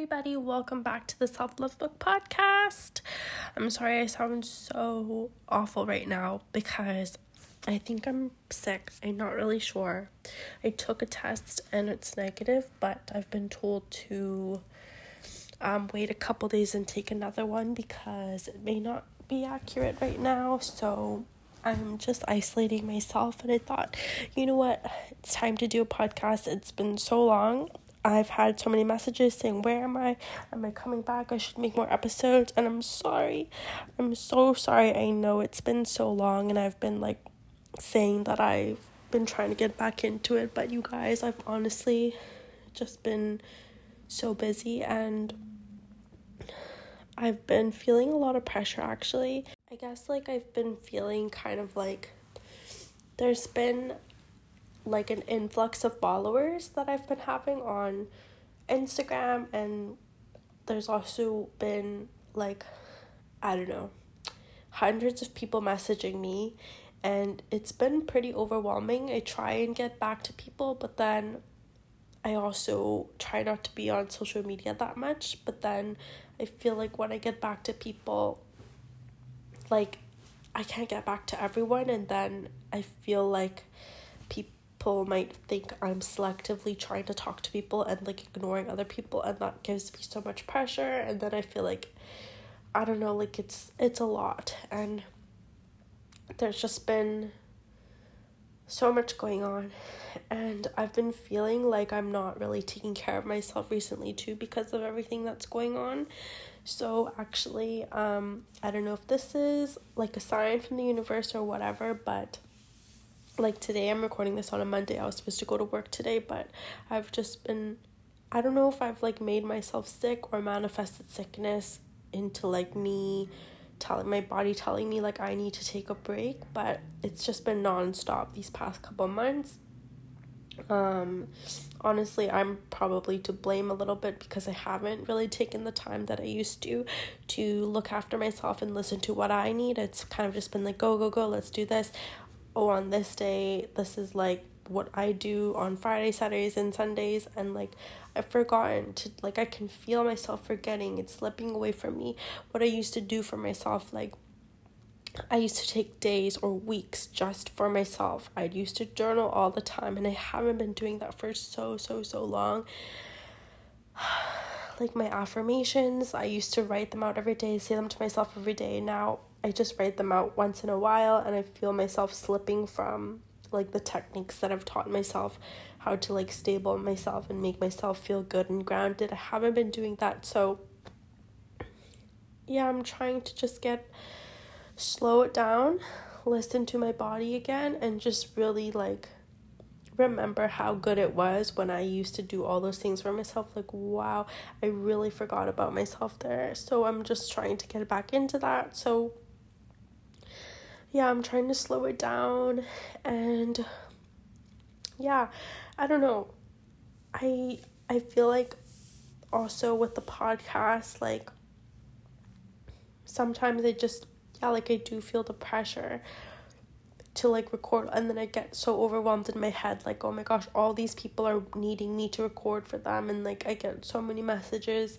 everybody. Welcome back to the Self Love Book Podcast. I'm sorry I sound so awful right now because I think I'm sick. I'm not really sure. I took a test and it's negative, but I've been told to um, wait a couple days and take another one because it may not be accurate right now. So I'm just isolating myself, and I thought, you know what, it's time to do a podcast. It's been so long. I've had so many messages saying, Where am I? Am I coming back? I should make more episodes. And I'm sorry. I'm so sorry. I know it's been so long and I've been like saying that I've been trying to get back into it. But you guys, I've honestly just been so busy and I've been feeling a lot of pressure actually. I guess like I've been feeling kind of like there's been like an influx of followers that I've been having on Instagram and there's also been like I don't know hundreds of people messaging me and it's been pretty overwhelming. I try and get back to people but then I also try not to be on social media that much, but then I feel like when I get back to people like I can't get back to everyone and then I feel like people might think I'm selectively trying to talk to people and like ignoring other people and that gives me so much pressure and then I feel like I don't know like it's it's a lot and there's just been so much going on and I've been feeling like I'm not really taking care of myself recently too because of everything that's going on. So actually um I don't know if this is like a sign from the universe or whatever, but like today I'm recording this on a Monday. I was supposed to go to work today, but I've just been I don't know if I've like made myself sick or manifested sickness into like me telling my body telling me like I need to take a break, but it's just been nonstop these past couple months. Um honestly, I'm probably to blame a little bit because I haven't really taken the time that I used to to look after myself and listen to what I need. It's kind of just been like go go go, let's do this oh, on this day, this is like what I do on Friday, Saturdays, and Sundays, and like I've forgotten to like I can feel myself forgetting. It's slipping away from me. What I used to do for myself, like I used to take days or weeks just for myself. I used to journal all the time, and I haven't been doing that for so, so, so long. like my affirmations, I used to write them out every day, say them to myself every day. Now I just write them out once in a while and I feel myself slipping from like the techniques that I've taught myself how to like stable myself and make myself feel good and grounded. I haven't been doing that. So yeah, I'm trying to just get slow it down, listen to my body again and just really like remember how good it was when I used to do all those things for myself. Like, wow, I really forgot about myself there. So I'm just trying to get back into that. So yeah, I'm trying to slow it down and yeah, I don't know. I I feel like also with the podcast like sometimes I just yeah, like I do feel the pressure to like record and then I get so overwhelmed in my head like oh my gosh all these people are needing me to record for them and like I get so many messages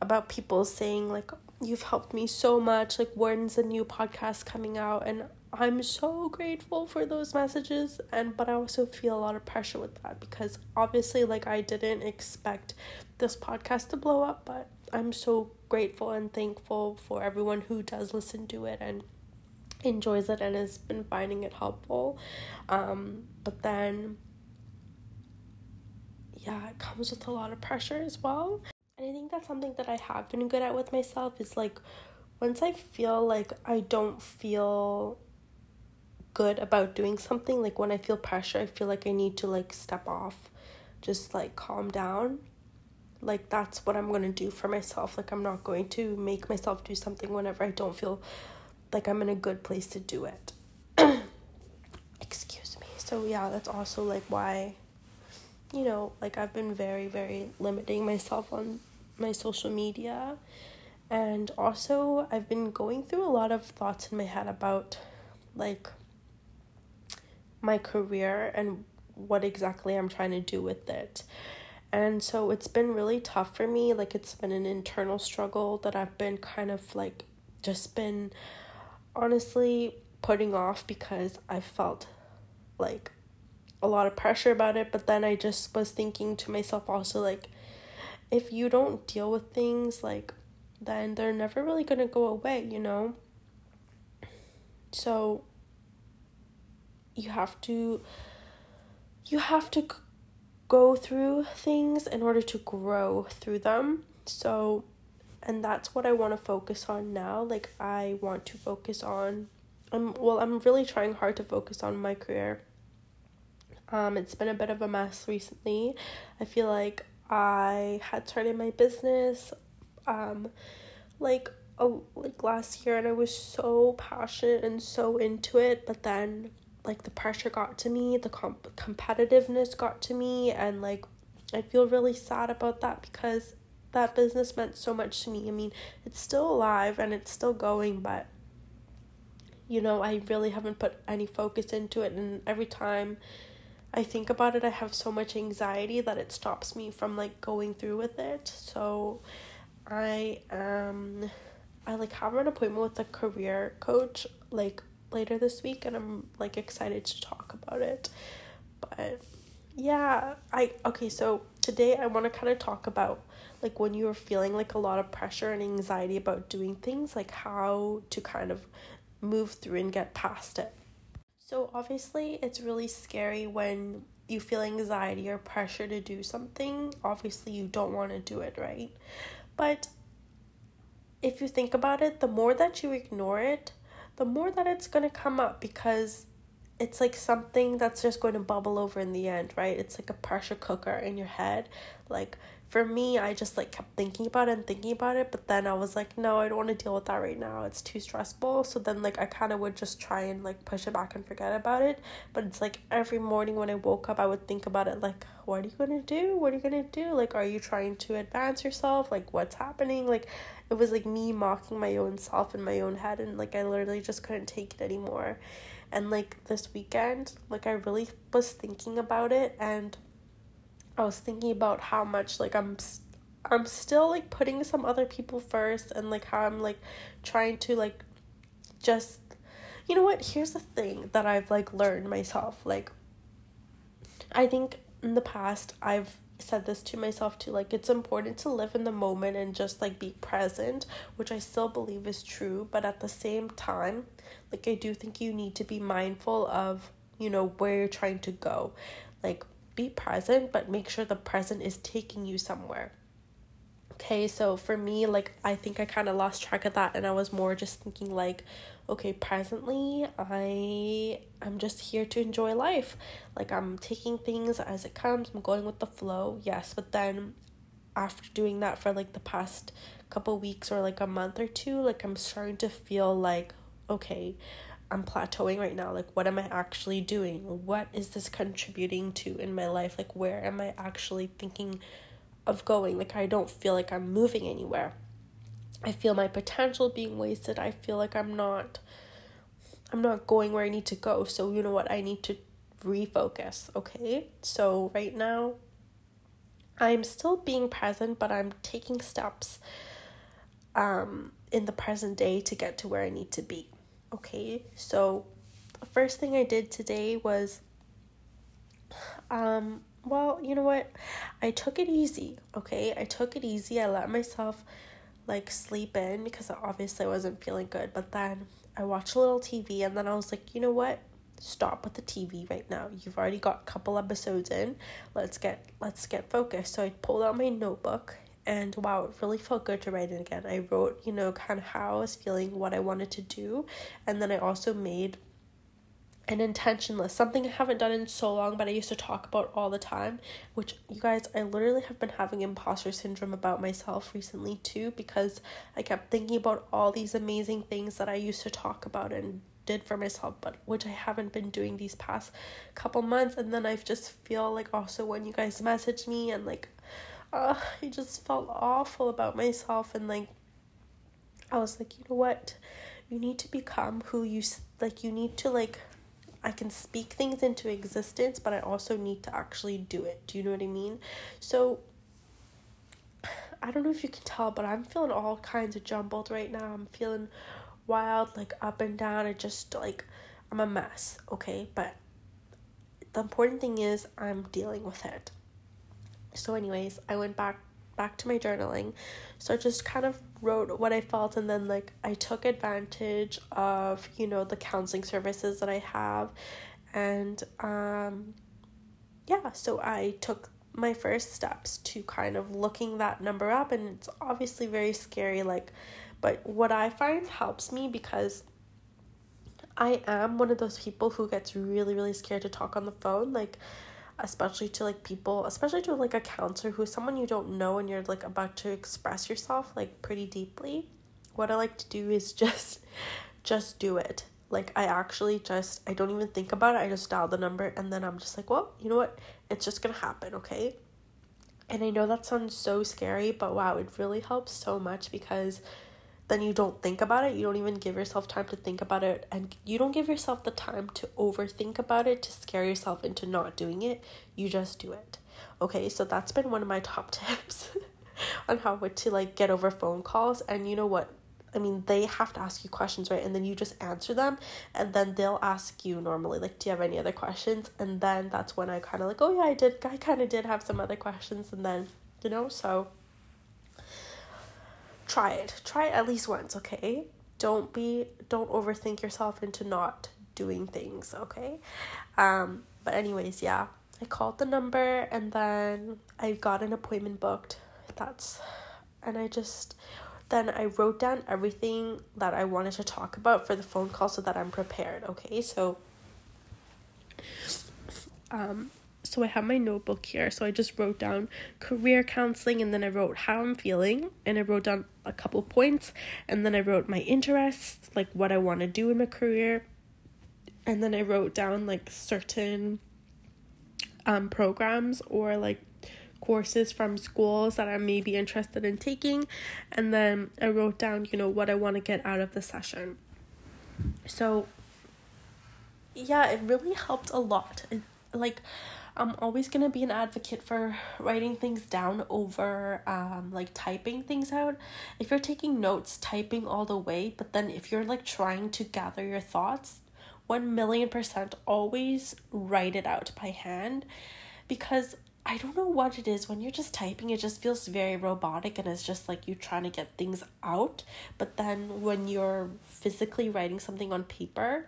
about people saying like you've helped me so much. Like when's a new podcast coming out? And i'm so grateful for those messages and but i also feel a lot of pressure with that because obviously like i didn't expect this podcast to blow up but i'm so grateful and thankful for everyone who does listen to it and enjoys it and has been finding it helpful. Um but then yeah it comes with a lot of pressure as well and I think that's something that I have been good at with myself is like once I feel like I don't feel good about doing something, like when I feel pressure, I feel like I need to like step off, just like calm down. Like that's what I'm going to do for myself. Like I'm not going to make myself do something whenever I don't feel like I'm in a good place to do it. Excuse me. So yeah, that's also like why you know, like I've been very very limiting myself on my social media. And also, I've been going through a lot of thoughts in my head about like my career and what exactly I'm trying to do with it. And so it's been really tough for me. Like it's been an internal struggle that I've been kind of like just been honestly putting off because I felt like a lot of pressure about it. But then I just was thinking to myself also, like, if you don't deal with things, like, then they're never really going to go away, you know? So you have to you have to go through things in order to grow through them. So and that's what I want to focus on now. Like I want to focus on I'm well I'm really trying hard to focus on my career. Um it's been a bit of a mess recently. I feel like I had started my business um like oh like last year and I was so passionate and so into it, but then like the pressure got to me, the comp- competitiveness got to me and like I feel really sad about that because that business meant so much to me. I mean, it's still alive and it's still going, but you know, I really haven't put any focus into it and every time I think about it, I have so much anxiety that it stops me from like going through with it. So I um I like have an appointment with a career coach like later this week and I'm like excited to talk about it. But yeah, I okay, so today I want to kind of talk about like when you're feeling like a lot of pressure and anxiety about doing things, like how to kind of move through and get past it. So obviously, it's really scary when you feel anxiety or pressure to do something. Obviously, you don't want to do it, right? But if you think about it, the more that you ignore it, the more that it's going to come up because it's like something that's just going to bubble over in the end, right? It's like a pressure cooker in your head. Like for me, I just like kept thinking about it and thinking about it, but then I was like, no, I don't want to deal with that right now. It's too stressful. So then like I kind of would just try and like push it back and forget about it. But it's like every morning when I woke up, I would think about it like, what are you going to do? What are you going to do? Like are you trying to advance yourself? Like what's happening? Like it was like me mocking my own self in my own head and like I literally just couldn't take it anymore. And like this weekend, like I really was thinking about it and I was thinking about how much like I'm I'm still like putting some other people first and like how I'm like trying to like just you know what? Here's the thing that I've like learned myself. Like I think in the past I've said this to myself too like it's important to live in the moment and just like be present which I still believe is true but at the same time like I do think you need to be mindful of you know where you're trying to go. Like be present, but make sure the present is taking you somewhere. Okay, so for me, like, I think I kind of lost track of that, and I was more just thinking, like, okay, presently, I I'm just here to enjoy life. Like, I'm taking things as it comes, I'm going with the flow, yes, but then after doing that for like the past couple weeks or like a month or two, like, I'm starting to feel like, okay, I'm plateauing right now. Like, what am I actually doing? What is this contributing to in my life? Like, where am I actually thinking of going? Like, I don't feel like I'm moving anywhere. I feel my potential being wasted. I feel like I'm not I'm not going where I need to go. So, you know what? I need to refocus, okay? So, right now I'm still being present, but I'm taking steps um in the present day to get to where I need to be. Okay, so the first thing I did today was um well, you know what? I took it easy, okay? I took it easy. I let myself like sleep in because obviously I wasn't feeling good, but then I watched a little TV and then I was like, "You know what? Stop with the TV right now. You've already got a couple episodes in. Let's get let's get focused." So I pulled out my notebook and wow, it really felt good to write it again. I wrote, you know, kind of how I was feeling, what I wanted to do, and then I also made an intention list, something I haven't done in so long, but I used to talk about all the time. Which, you guys, I literally have been having imposter syndrome about myself recently too, because I kept thinking about all these amazing things that I used to talk about and did for myself, but which I haven't been doing these past couple months. And then I just feel like also when you guys message me and like uh, I just felt awful about myself and like I was like, you know what? You need to become who you like you need to like I can speak things into existence, but I also need to actually do it. Do you know what I mean? So I don't know if you can tell, but I'm feeling all kinds of jumbled right now. I'm feeling wild, like up and down. I just like I'm a mess, okay? But the important thing is I'm dealing with it. So anyways, I went back back to my journaling. So I just kind of wrote what I felt and then like I took advantage of, you know, the counseling services that I have. And um yeah, so I took my first steps to kind of looking that number up. And it's obviously very scary like but what I find helps me because I am one of those people who gets really really scared to talk on the phone. Like especially to like people especially to like a counselor who's someone you don't know and you're like about to express yourself like pretty deeply. What i like to do is just just do it. Like i actually just i don't even think about it. I just dial the number and then i'm just like well you know what? It's just gonna happen okay? And i know that sounds so scary but wow it really helps so much because then you don't think about it. You don't even give yourself time to think about it. And you don't give yourself the time to overthink about it, to scare yourself into not doing it. You just do it. Okay, so that's been one of my top tips on how to like get over phone calls. And you know what? I mean, they have to ask you questions, right? And then you just answer them, and then they'll ask you normally, like, do you have any other questions? And then that's when I kind of like, oh, yeah, I did. I kind of did have some other questions. And then, you know, so try it. Try it at least once, okay? Don't be don't overthink yourself into not doing things, okay? Um but anyways, yeah. I called the number and then I got an appointment booked. That's and I just then I wrote down everything that I wanted to talk about for the phone call so that I'm prepared, okay? So um so I have my notebook here. So I just wrote down career counseling and then I wrote how I'm feeling and I wrote down a couple points and then I wrote my interests, like what I want to do in my career. And then I wrote down like certain um programs or like courses from schools that I may be interested in taking and then I wrote down, you know, what I want to get out of the session. So yeah, it really helped a lot. It, like I'm always going to be an advocate for writing things down over um like typing things out. If you're taking notes, typing all the way, but then if you're like trying to gather your thoughts, 1 million percent always write it out by hand because I don't know what it is when you're just typing it just feels very robotic and it's just like you're trying to get things out but then when you're physically writing something on paper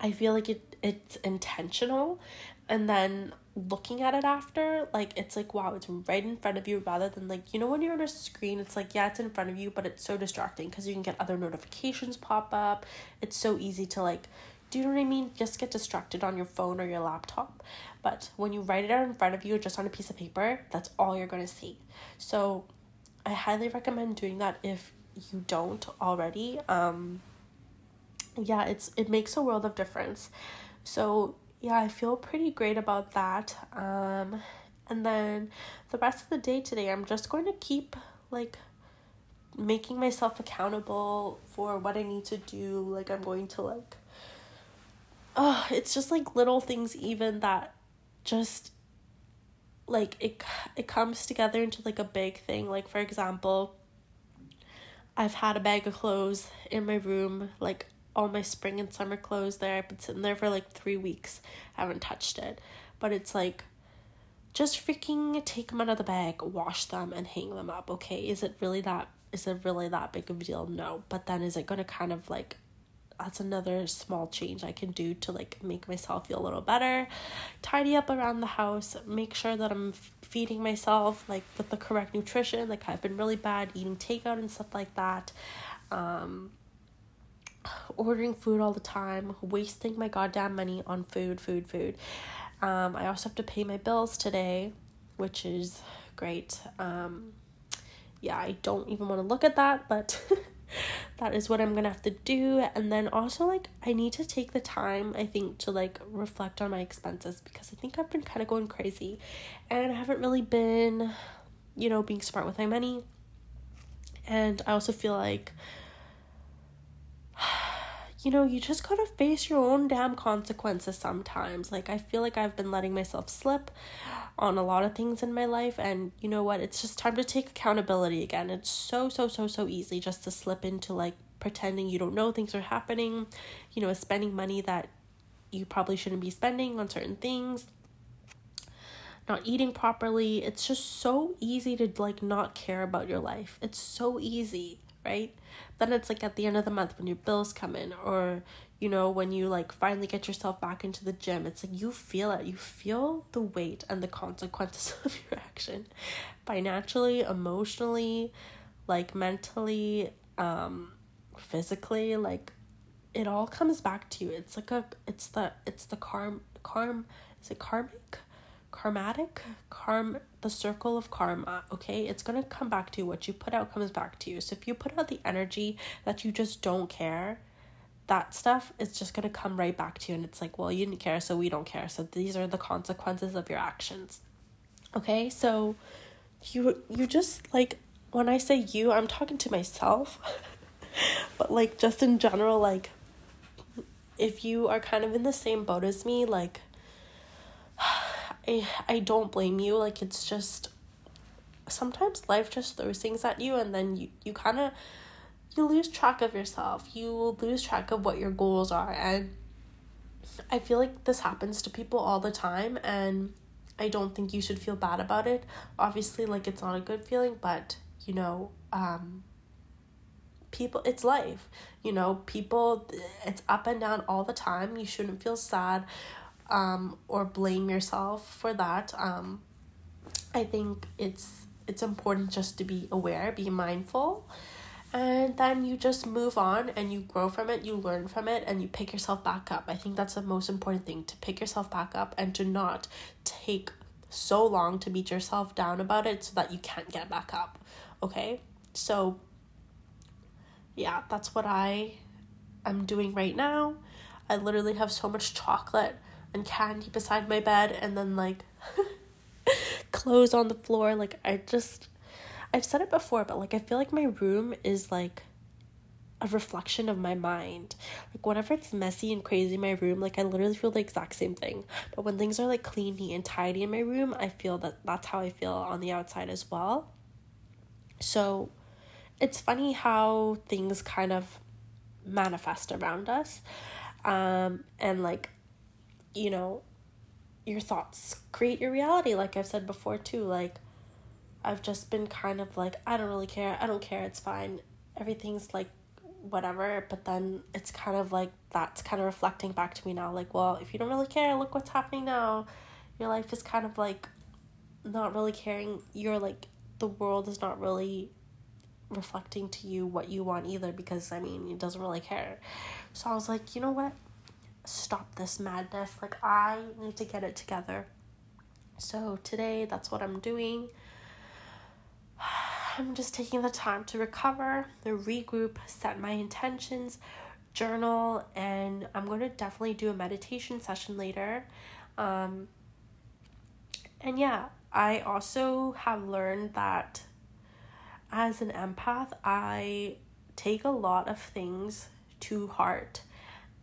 I feel like it it's intentional. And then looking at it after like it's like wow it's right in front of you rather than like you know when you're on a screen it's like yeah it's in front of you but it's so distracting because you can get other notifications pop up. It's so easy to like do you know what i mean? Just get distracted on your phone or your laptop. But when you write it out in front of you just on a piece of paper that's all you're going to see. So i highly recommend doing that if you don't already um yeah it's it makes a world of difference so yeah, I feel pretty great about that. Um, and then the rest of the day today, I'm just going to keep like making myself accountable for what I need to do. Like, I'm going to like, oh, it's just like little things, even that just like it it comes together into like a big thing like for example i've had a bag of clothes in my room like all my spring and summer clothes there. I've been sitting there for like three weeks. I haven't touched it. But it's like, just freaking take them out of the bag, wash them, and hang them up, okay? Is it really that, is it really that big of a deal? No. But then is it going to kind of like, that's another small change I can do to like make myself feel a little better. Tidy up around the house, make sure that I'm feeding myself like with the correct nutrition. Like I've been really bad eating takeout and stuff like that. Um, ordering food all the time, wasting my goddamn money on food, food, food. Um, I also have to pay my bills today, which is great. Um, yeah, I don't even want to look at that, but that is what I'm gonna have to do. And then also, like, I need to take the time, I think, to like reflect on my expenses because I think I've been kind of going crazy and I haven't really been, you know, being smart with my money. And I also feel like you know, you just gotta face your own damn consequences sometimes. Like, I feel like I've been letting myself slip on a lot of things in my life, and you know what? It's just time to take accountability again. It's so, so, so, so easy just to slip into like pretending you don't know things are happening, you know, spending money that you probably shouldn't be spending on certain things not eating properly it's just so easy to like not care about your life it's so easy right? Then it's like at the end of the month when your bills come in or you know when you like finally get yourself back into the gym it's like you feel it. You feel the weight and the consequences of your action. Financially emotionally like mentally um physically like it all comes back to you. It's like a it's the it's the karm karm is it karmic karmatic karm the circle of karma okay? It's going to come back to you. What you put out comes back to you. So if you put out the energy that you just don't care that stuff is just going to come right back to you. And it's like well you didn't care so we don't care. So these are the consequences of your actions okay? So you you just like when i say you i'm talking to myself. But like just in general like if you are kind of in the same boat as me like I I don't blame you. Like it's just sometimes life just throws things at you and then you, you kind of you lose track of yourself. You lose track of what your goals are and I feel like this happens to people all the time and I don't think you should feel bad about it. Obviously like it's not a good feeling, but you know, um people it's life. You know, people it's up and down all the time. You shouldn't feel sad um, or blame yourself for that. Um, I think it's it's important just to be aware, be mindful, and then you just move on and you grow from it, you learn from it, and you pick yourself back up. I think that's the most important thing to pick yourself back up and to not take so long to beat yourself down about it so that you can't get back up. Okay? So yeah, that's what I am doing right now. I literally have so much chocolate and candy beside my bed and then like clothes on the floor like I just I've said it before but like I feel like my room is like a reflection of my mind. Like whenever it's messy and crazy in my room, like I literally feel the exact same thing. But when things are like clean, neat, and tidy in my room, I feel that that's how I feel on the outside as well. So it's funny how things kind of manifest around us. Um and like you know, your thoughts create your reality, like I've said before, too. Like, I've just been kind of like, I don't really care. I don't care. It's fine. Everything's like whatever. But then it's kind of like that's kind of reflecting back to me now. Like, well, if you don't really care, look what's happening now. Your life is kind of like not really caring. You're like, the world is not really reflecting to you what you want either because I mean, it doesn't really care. So I was like, you know what? Stop this madness. Like, I need to get it together. So, today, that's what I'm doing. I'm just taking the time to recover, regroup, set my intentions, journal, and I'm going to definitely do a meditation session later. Um, and yeah, I also have learned that as an empath, I take a lot of things to heart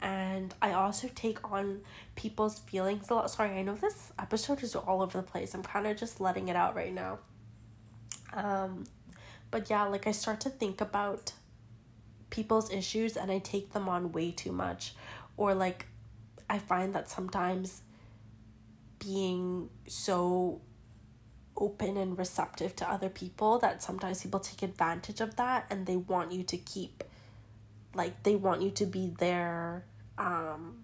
and I also take on people's feelings a lot. Sorry, I know this episode is all over the place. I'm kind of just letting it out right now. Um, but yeah, like I start to think about people's issues and I take them on way too much, or like I find that sometimes being so open and receptive to other people that sometimes people take advantage of that and they want you to keep like they want you to be their um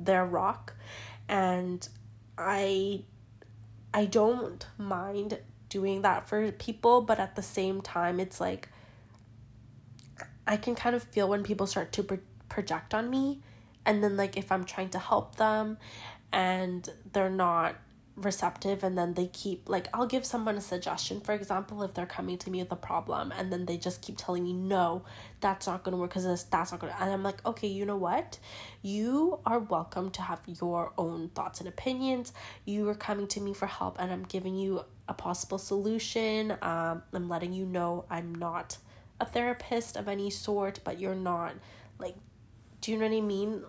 their rock. And i i don't mind doing that for people but at the same time it's like i can kind of feel when people start to pro- project on me. And then like if i'm trying to help them and they're not receptive and then they keep like I'll give someone a suggestion for example if they're coming to me with a problem and then they just keep telling me no that's not going to work cuz that's not going to and I'm like okay you know what? You are welcome to have your own thoughts and opinions. You are coming to me for help and I'm giving you a possible solution. Um I'm letting you know I'm not a therapist of any sort but you're not like do you know what I mean?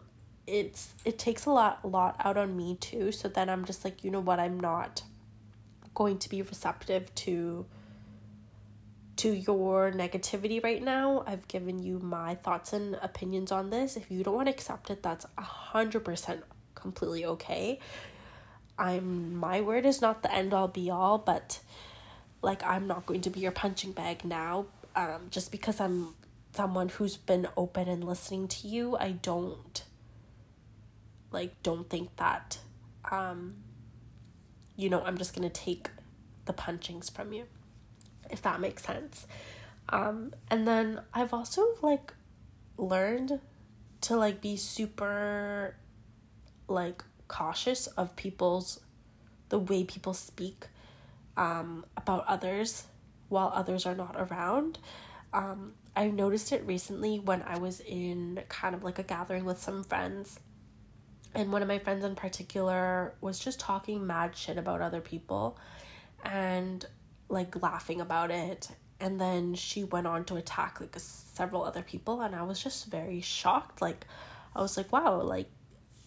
It's it takes a lot lot out on me too. So then I'm just like, you know what, I'm not going to be receptive to to your negativity right now. I've given you my thoughts and opinions on this. If you don't want to accept it, that's a hundred percent completely okay. I'm my word is not the end all be all, but like I'm not going to be your punching bag now. Um, just because I'm someone who's been open and listening to you, I don't like don't think that um you know, I'm just gonna take the punchings from you if that makes sense. Um, and then I've also like learned to like be super like cautious of people's the way people speak um, about others while others are not around. Um, I noticed it recently when I was in kind of like a gathering with some friends. And one of my friends in particular was just talking mad shit about other people. And like laughing about it and then she went on to attack like several other people and i was just very shocked like i was like wow like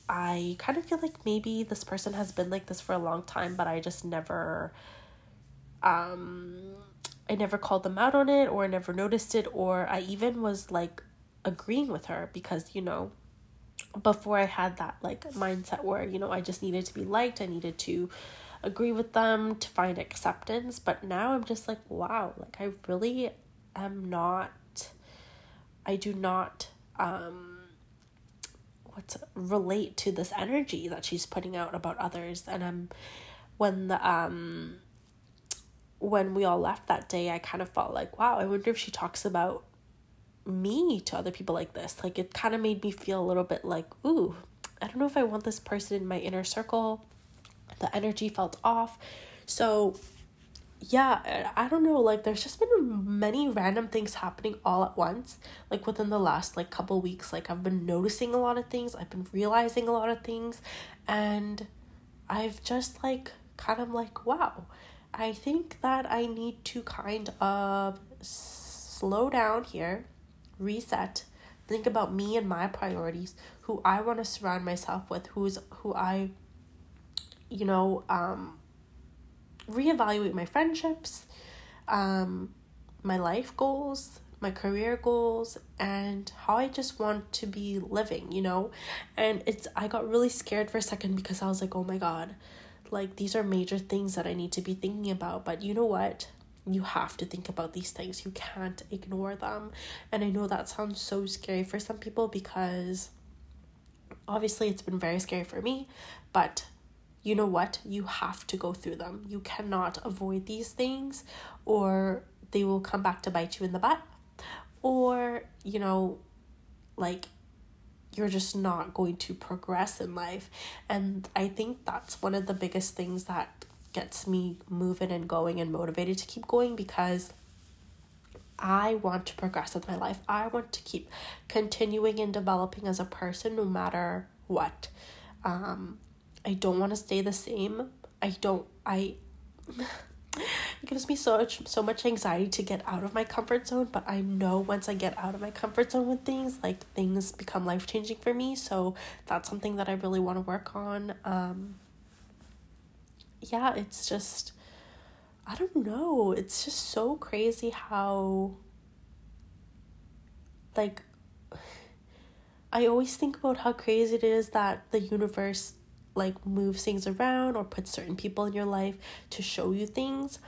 i kind of feel like maybe this person has been like this for a long time but i just never um i never called them out on it or I never noticed it or i even was like agreeing with her because you know before i had that like mindset where you know i just needed to be liked i needed to agree with them to find acceptance. But now i'm just like wow like i really am not i do not um what's relate to this energy that she's putting out about others. And i'm when the um when we all left that day i kind of felt like wow i wonder if she talks about me to other people like this like it kind of made me feel a little bit like ooh i don't know if i want this person in my inner circle the energy felt off. So, yeah, I don't know, like there's just been many random things happening all at once. Like within the last like couple weeks, like I've been noticing a lot of things, I've been realizing a lot of things, and I've just like kind of like, wow. I think that I need to kind of slow down here, reset, think about me and my priorities, who I want to surround myself with, who's who I you know, um, reevaluate my friendships, um, my life goals, my career goals, and how I just want to be living, you know? And it's, I got really scared for a second because I was like, oh my God, like these are major things that I need to be thinking about. But you know what? You have to think about these things. You can't ignore them. And I know that sounds so scary for some people because obviously it's been very scary for me, but you know what? You have to go through them. You cannot avoid these things or they will come back to bite you in the butt. Or, you know, like you're just not going to progress in life. And I think that's one of the biggest things that gets me moving and going and motivated to keep going because I want to progress with my life. I want to keep continuing and developing as a person no matter what. Um, I don't want to stay the same. I don't I it gives me so much so much anxiety to get out of my comfort zone, but I know once I get out of my comfort zone with things, like things become life changing for me. So that's something that I really want to work on. Um yeah, it's just I don't know. It's just so crazy how like I always think about how crazy it is that the universe like moves things around or puts certain people in your life to show you things,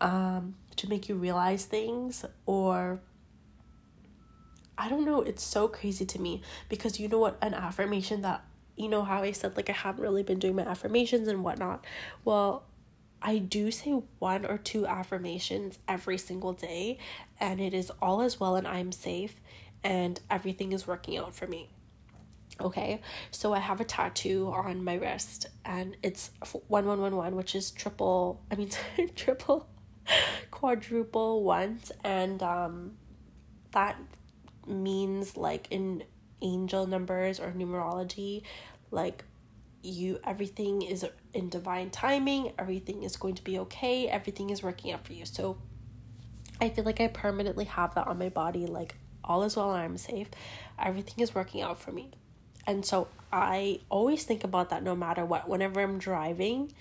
um, to make you realize things, or I don't know, it's so crazy to me because you know what, an affirmation that you know how I said like I haven't really been doing my affirmations and whatnot. Well, I do say one or two affirmations every single day, and it is all as well, and I'm safe, and everything is working out for me. Okay, so I have a tattoo on my wrist and it's 1111, which is triple, I mean, triple, quadruple ones. And um, that means like in angel numbers or numerology, like you, everything is in divine timing, everything is going to be okay, everything is working out for you. So I feel like I permanently have that on my body, like all is well, I'm safe. Everything is working out for me. And so I always think about that no matter what. Whenever I'm driving,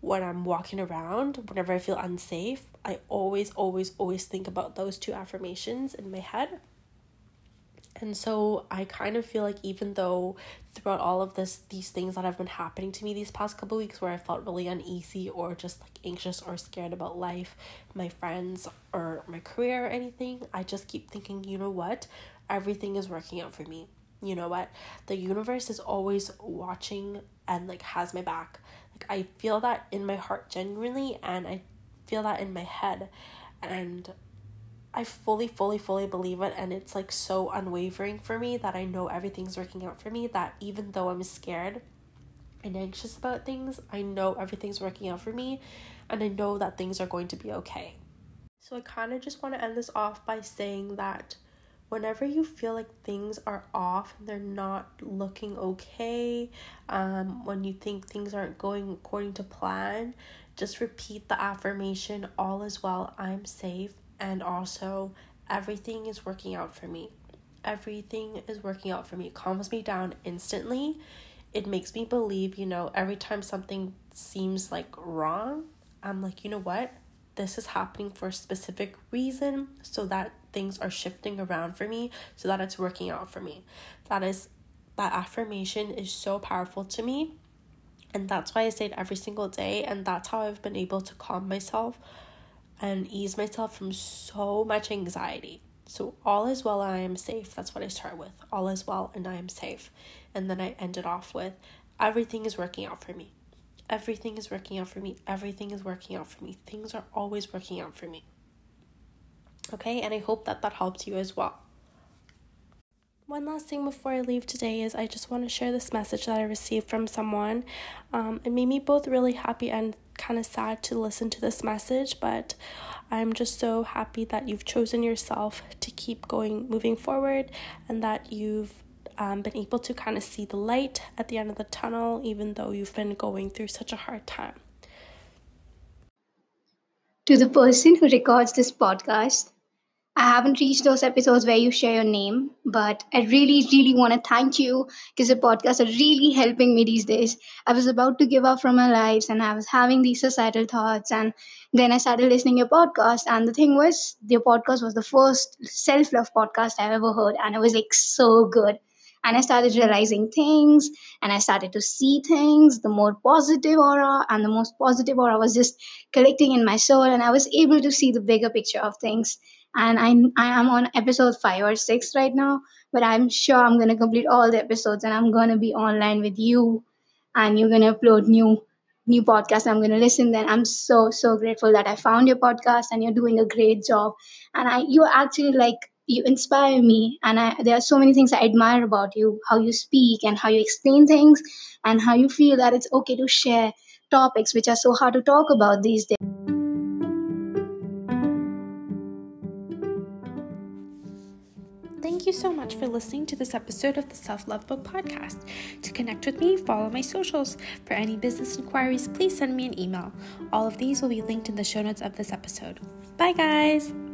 when I'm walking around, whenever I feel unsafe, I always, always, always think about those two affirmations in my head. And so I kind of feel like even though throughout all of this these things that have been happening to me these past couple weeks where I felt really uneasy or just like anxious or scared about life, my friends or my career or anything, I just keep thinking, you know what? Everything is working out for me. You know what? The universe is always watching and like has my back. Like I feel that in my heart genuinely and I feel that in my head and I fully, fully, fully believe it. And it's like so unwavering for me that I know everything's working out for me. That even though I'm scared and anxious about things, I know everything's working out for me. And I know that things are going to be okay. So I kind of just want to end this off by saying that whenever you feel like things are off and they're not looking okay um, when you think things aren't going according to plan just repeat the affirmation all is well i'm safe and also everything is working out for me. Everything is working out for me. It calms me down instantly. It makes me believe, you know, every time something seems like wrong, I'm like, you know what? This is happening for a specific reason so that things are shifting around for me, so that it's working out for me. That is that affirmation is so powerful to me. And that's why I say it every single day. And that's how I've been able to calm myself and ease myself from so much anxiety. So, all is well, I am safe. That's what I start with. All is well, and I am safe. And then I end it off with everything is working out for me. Everything is working out for me. Everything is working out for me. Things are always working out for me. Okay, and I hope that that helps you as well. One last thing before I leave today is I just want to share this message that I received from someone. Um, it made me both really happy and kind of sad to listen to this message, but I'm just so happy that you've chosen yourself to keep going, moving forward, and that you've um, been able to kind of see the light at the end of the tunnel, even though you've been going through such a hard time. To the person who records this podcast, I haven't reached those episodes where you share your name, but I really, really want to thank you because the podcasts are really helping me these days. I was about to give up from my lives and I was having these suicidal thoughts. And then I started listening to your podcast. And the thing was, your podcast was the first self love podcast I've ever heard. And it was like so good. And I started realizing things and I started to see things, the more positive aura, and the most positive aura was just collecting in my soul. And I was able to see the bigger picture of things and I'm I am on episode five or six right now. But I'm sure I'm gonna complete all the episodes, and I'm gonna be online with you, and you're gonna upload new new podcasts. I'm gonna listen. Then I'm so so grateful that I found your podcast, and you're doing a great job. And I you actually like you inspire me, and I there are so many things I admire about you, how you speak and how you explain things, and how you feel that it's okay to share topics which are so hard to talk about these days. You so much for listening to this episode of the Self Love Book Podcast. To connect with me, follow my socials. For any business inquiries, please send me an email. All of these will be linked in the show notes of this episode. Bye, guys!